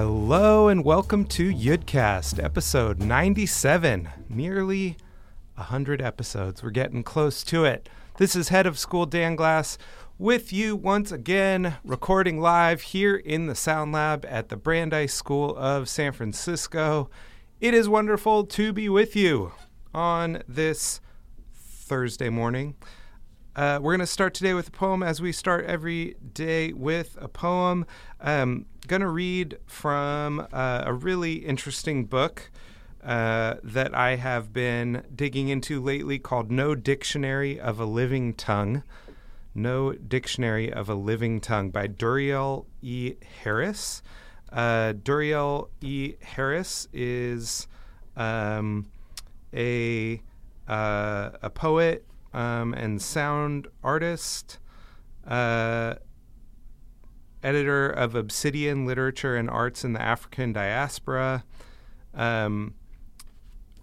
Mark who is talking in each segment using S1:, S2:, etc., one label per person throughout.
S1: Hello and welcome to Yudcast, episode 97. Nearly 100 episodes. We're getting close to it. This is Head of School Dan Glass with you once again, recording live here in the Sound Lab at the Brandeis School of San Francisco. It is wonderful to be with you on this Thursday morning. Uh, we're going to start today with a poem as we start every day with a poem. Um, going to read from uh, a really interesting book uh, that I have been digging into lately called No Dictionary of a Living Tongue. No Dictionary of a Living Tongue by Duriel E. Harris. Uh, Duriel E. Harris is um, a uh, a poet um, and sound artist, uh, editor of Obsidian Literature and Arts in the African Diaspora. Um,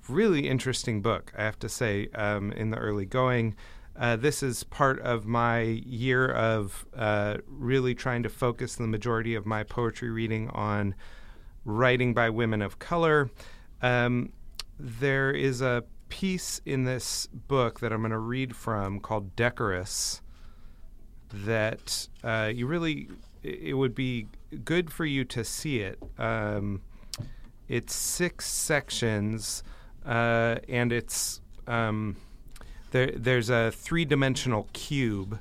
S1: really interesting book, I have to say, um, in the early going. Uh, this is part of my year of uh, really trying to focus the majority of my poetry reading on writing by women of color. Um, there is a piece in this book that I'm going to read from called Decorous that uh, you really, it would be good for you to see it. Um, it's six sections uh, and it's. Um, there, there's a three dimensional cube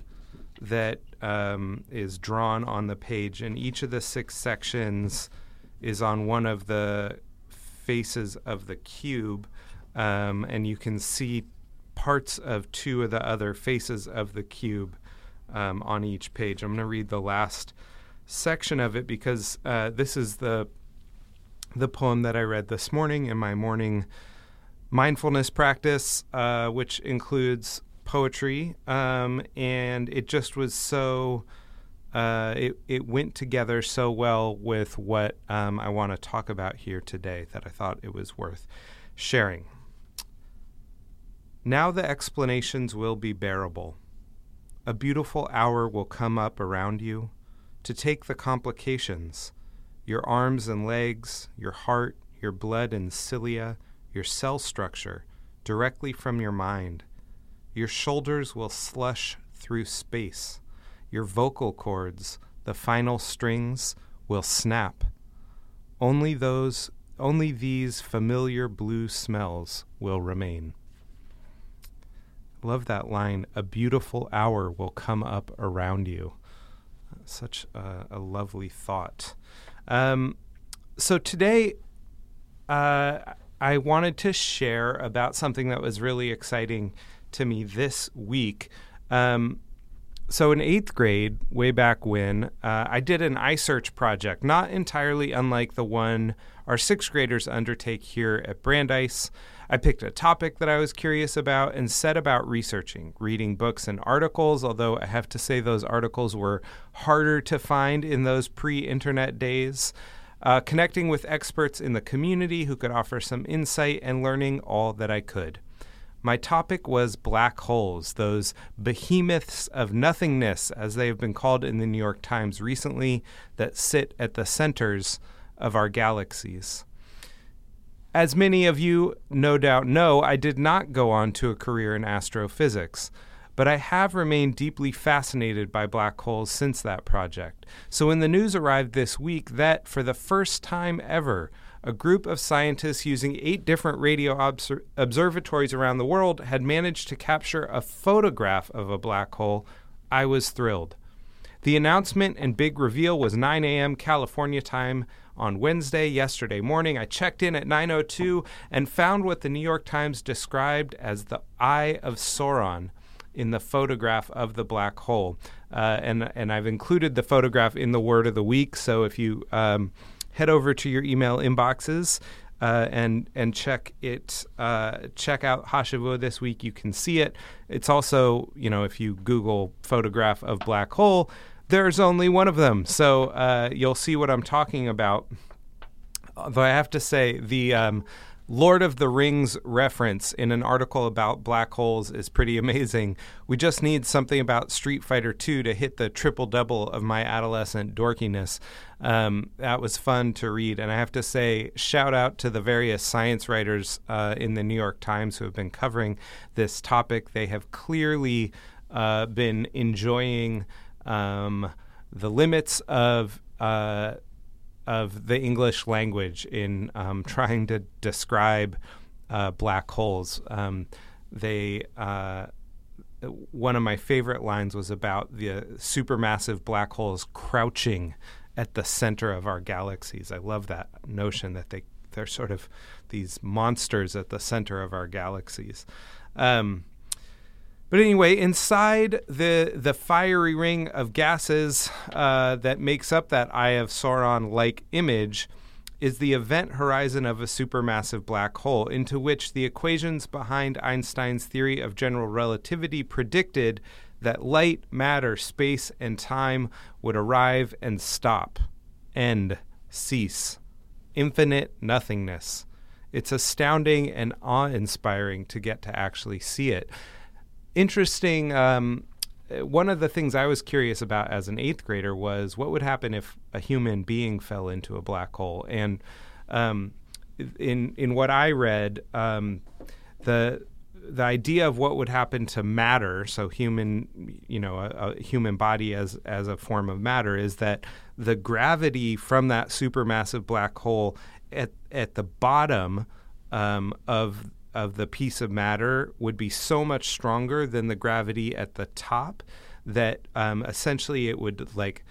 S1: that um, is drawn on the page, and each of the six sections is on one of the faces of the cube, um, and you can see parts of two of the other faces of the cube um, on each page. I'm going to read the last section of it because uh, this is the the poem that I read this morning in my morning mindfulness practice, uh, which includes poetry, um, and it just was so. Uh, it it went together so well with what um, I want to talk about here today that I thought it was worth sharing. Now the explanations will be bearable. A beautiful hour will come up around you to take the complications your arms and legs, your heart, your blood and cilia, your cell structure, directly from your mind. Your shoulders will slush through space. Your vocal cords, the final strings, will snap. Only those only these familiar blue smells will remain. Love that line. A beautiful hour will come up around you. Such a, a lovely thought. Um, so today, uh, I wanted to share about something that was really exciting to me this week. Um, so, in eighth grade, way back when, uh, I did an iSearch project, not entirely unlike the one our sixth graders undertake here at Brandeis. I picked a topic that I was curious about and set about researching, reading books and articles, although I have to say those articles were harder to find in those pre internet days uh, connecting with experts in the community who could offer some insight and learning all that I could. My topic was black holes, those behemoths of nothingness, as they have been called in the New York Times recently, that sit at the centers of our galaxies. As many of you no doubt know, I did not go on to a career in astrophysics but I have remained deeply fascinated by black holes since that project. So when the news arrived this week that, for the first time ever, a group of scientists using eight different radio obser- observatories around the world had managed to capture a photograph of a black hole, I was thrilled. The announcement and big reveal was 9 a.m. California time on Wednesday, yesterday morning. I checked in at 9:02 and found what the New York Times described as the Eye of Sauron in the photograph of the black hole. Uh, and, and I've included the photograph in the word of the week. So if you um, head over to your email inboxes, uh, and and check it uh, check out Hashavua this week. You can see it. It's also you know if you Google photograph of black hole, there's only one of them, so uh, you'll see what I'm talking about. Though I have to say the um, Lord of the Rings reference in an article about black holes is pretty amazing. We just need something about Street Fighter 2 to hit the triple double of my adolescent dorkiness. Um, that was fun to read. And I have to say, shout out to the various science writers uh, in the New York Times who have been covering this topic. They have clearly uh, been enjoying um, the limits of. Uh, of the English language in um, trying to describe uh, black holes. Um, they uh, one of my favorite lines was about the supermassive black holes crouching at the center of our galaxies. I love that notion that they they're sort of these monsters at the center of our galaxies. Um, but anyway, inside the the fiery ring of gases uh, that makes up that Eye of Sauron-like image is the event horizon of a supermassive black hole, into which the equations behind Einstein's theory of general relativity predicted that light, matter, space, and time would arrive and stop, end, cease, infinite nothingness. It's astounding and awe inspiring to get to actually see it interesting. Um, one of the things I was curious about as an eighth grader was what would happen if a human being fell into a black hole. And um, in in what I read, um, the the idea of what would happen to matter, so human, you know, a, a, human body as as a form of matter, is that the gravity from that supermassive black hole at at the bottom um, of of the piece of matter would be so much stronger than the gravity at the top that um, essentially it would like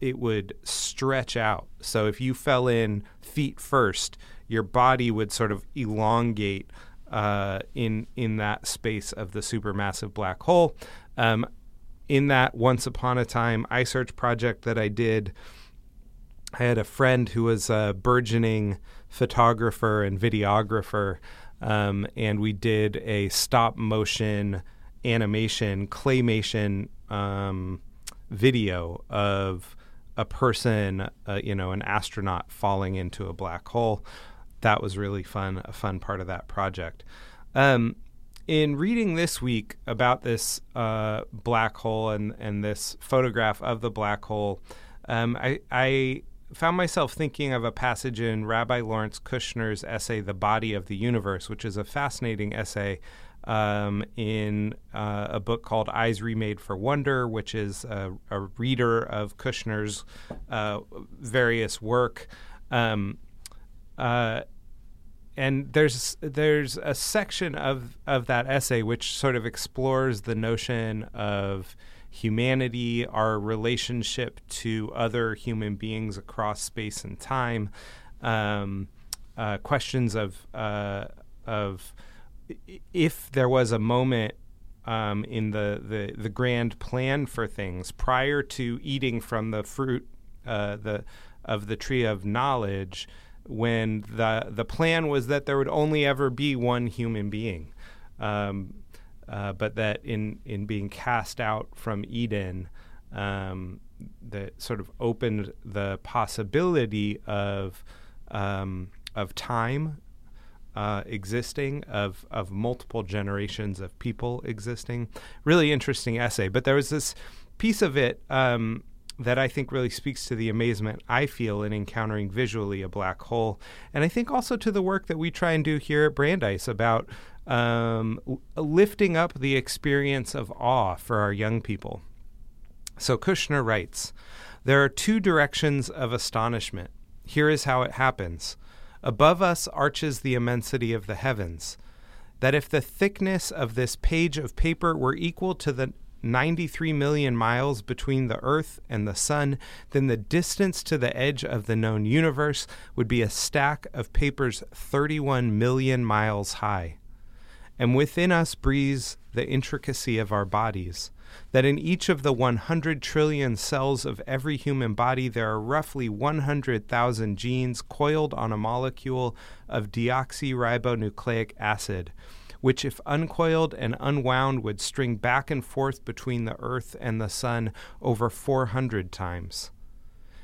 S1: it would stretch out. So if you fell in feet first, your body would sort of elongate uh, in in that space of the supermassive black hole. Um, in that once upon a time iSearch project that I did, I had a friend who was a burgeoning photographer and videographer um, and we did a stop motion animation claymation um, video of a person, uh, you know, an astronaut falling into a black hole. That was really fun, a fun part of that project. Um, in reading this week about this uh, black hole and, and this photograph of the black hole, um, I, I found myself thinking of a passage in Rabbi Lawrence Kushner's essay, The Body of the Universe, which is a fascinating essay um, in uh, a book called Eyes Remade for Wonder, which is a, a reader of Kushner's uh, various work. Um, uh, and there's there's a section of of that essay which sort of explores the notion of humanity, our relationship to other human beings across space and time, um, uh, questions of uh, of if there was a moment um, in the, the the grand plan for things prior to eating from the fruit uh, the of the tree of knowledge, when the the plan was that there would only ever be one human being. Um, uh, but that in in being cast out from Eden, um, that sort of opened the possibility of um, of time uh, existing, of of multiple generations of people existing. Really interesting essay. But there was this piece of it um, that I think really speaks to the amazement I feel in encountering visually a black hole, and I think also to the work that we try and do here at Brandeis about um, lifting up the experience of awe for our young people. So Kushner writes There are two directions of astonishment. Here is how it happens. Above us arches the immensity of the heavens. That if the thickness of this page of paper were equal to the 93 million miles between the Earth and the Sun, then the distance to the edge of the known universe would be a stack of papers 31 million miles high and within us breathes the intricacy of our bodies. That in each of the 100 trillion cells of every human body, there are roughly 100,000 genes coiled on a molecule of deoxyribonucleic acid, which, if uncoiled and unwound, would string back and forth between the Earth and the Sun over 400 times.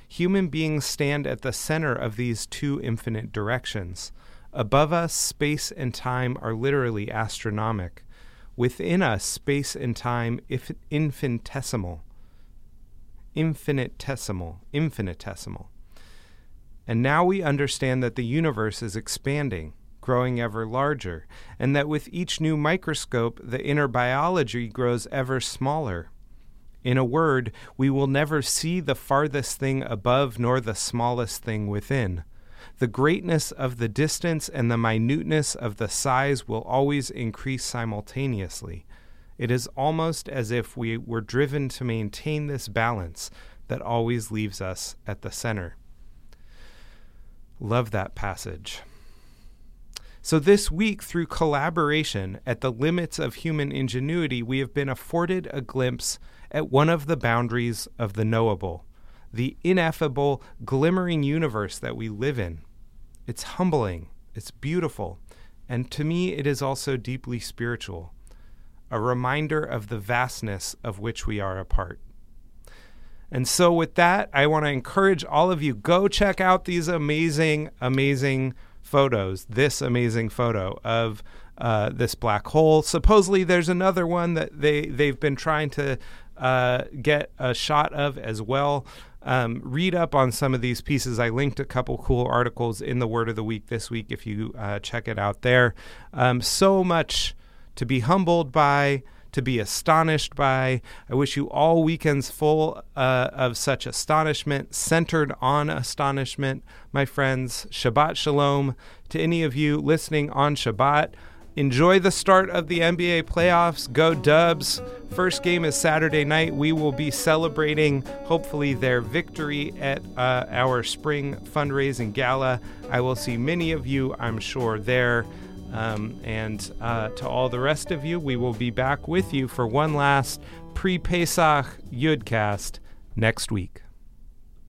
S1: Human beings stand at the center of these two infinite directions Above us, space and time are literally astronomic. Within us, space and time if infinitesimal. Infinitesimal. Infinitesimal. And now we understand that the universe is expanding, growing ever larger, and that with each new microscope, the inner biology grows ever smaller. In a word, we will never see the farthest thing above nor the smallest thing within. The greatness of the distance and the minuteness of the size will always increase simultaneously. It is almost as if we were driven to maintain this balance that always leaves us at the center. Love that passage. So, this week, through collaboration at the limits of human ingenuity, we have been afforded a glimpse at one of the boundaries of the knowable, the ineffable, glimmering universe that we live in. It's humbling, it's beautiful, and to me, it is also deeply spiritual, a reminder of the vastness of which we are a part. And so, with that, I want to encourage all of you go check out these amazing, amazing photos. This amazing photo of uh, this black hole. Supposedly, there's another one that they they've been trying to uh, get a shot of as well. Um, read up on some of these pieces. I linked a couple cool articles in the Word of the Week this week if you uh, check it out there. Um, so much to be humbled by, to be astonished by. I wish you all weekends full uh, of such astonishment, centered on astonishment, my friends. Shabbat Shalom to any of you listening on Shabbat. Enjoy the start of the NBA playoffs. Go Dubs. First game is Saturday night. We will be celebrating, hopefully, their victory at uh, our spring fundraising gala. I will see many of you, I'm sure, there. Um, and uh, to all the rest of you, we will be back with you for one last pre Pesach Yudcast next week.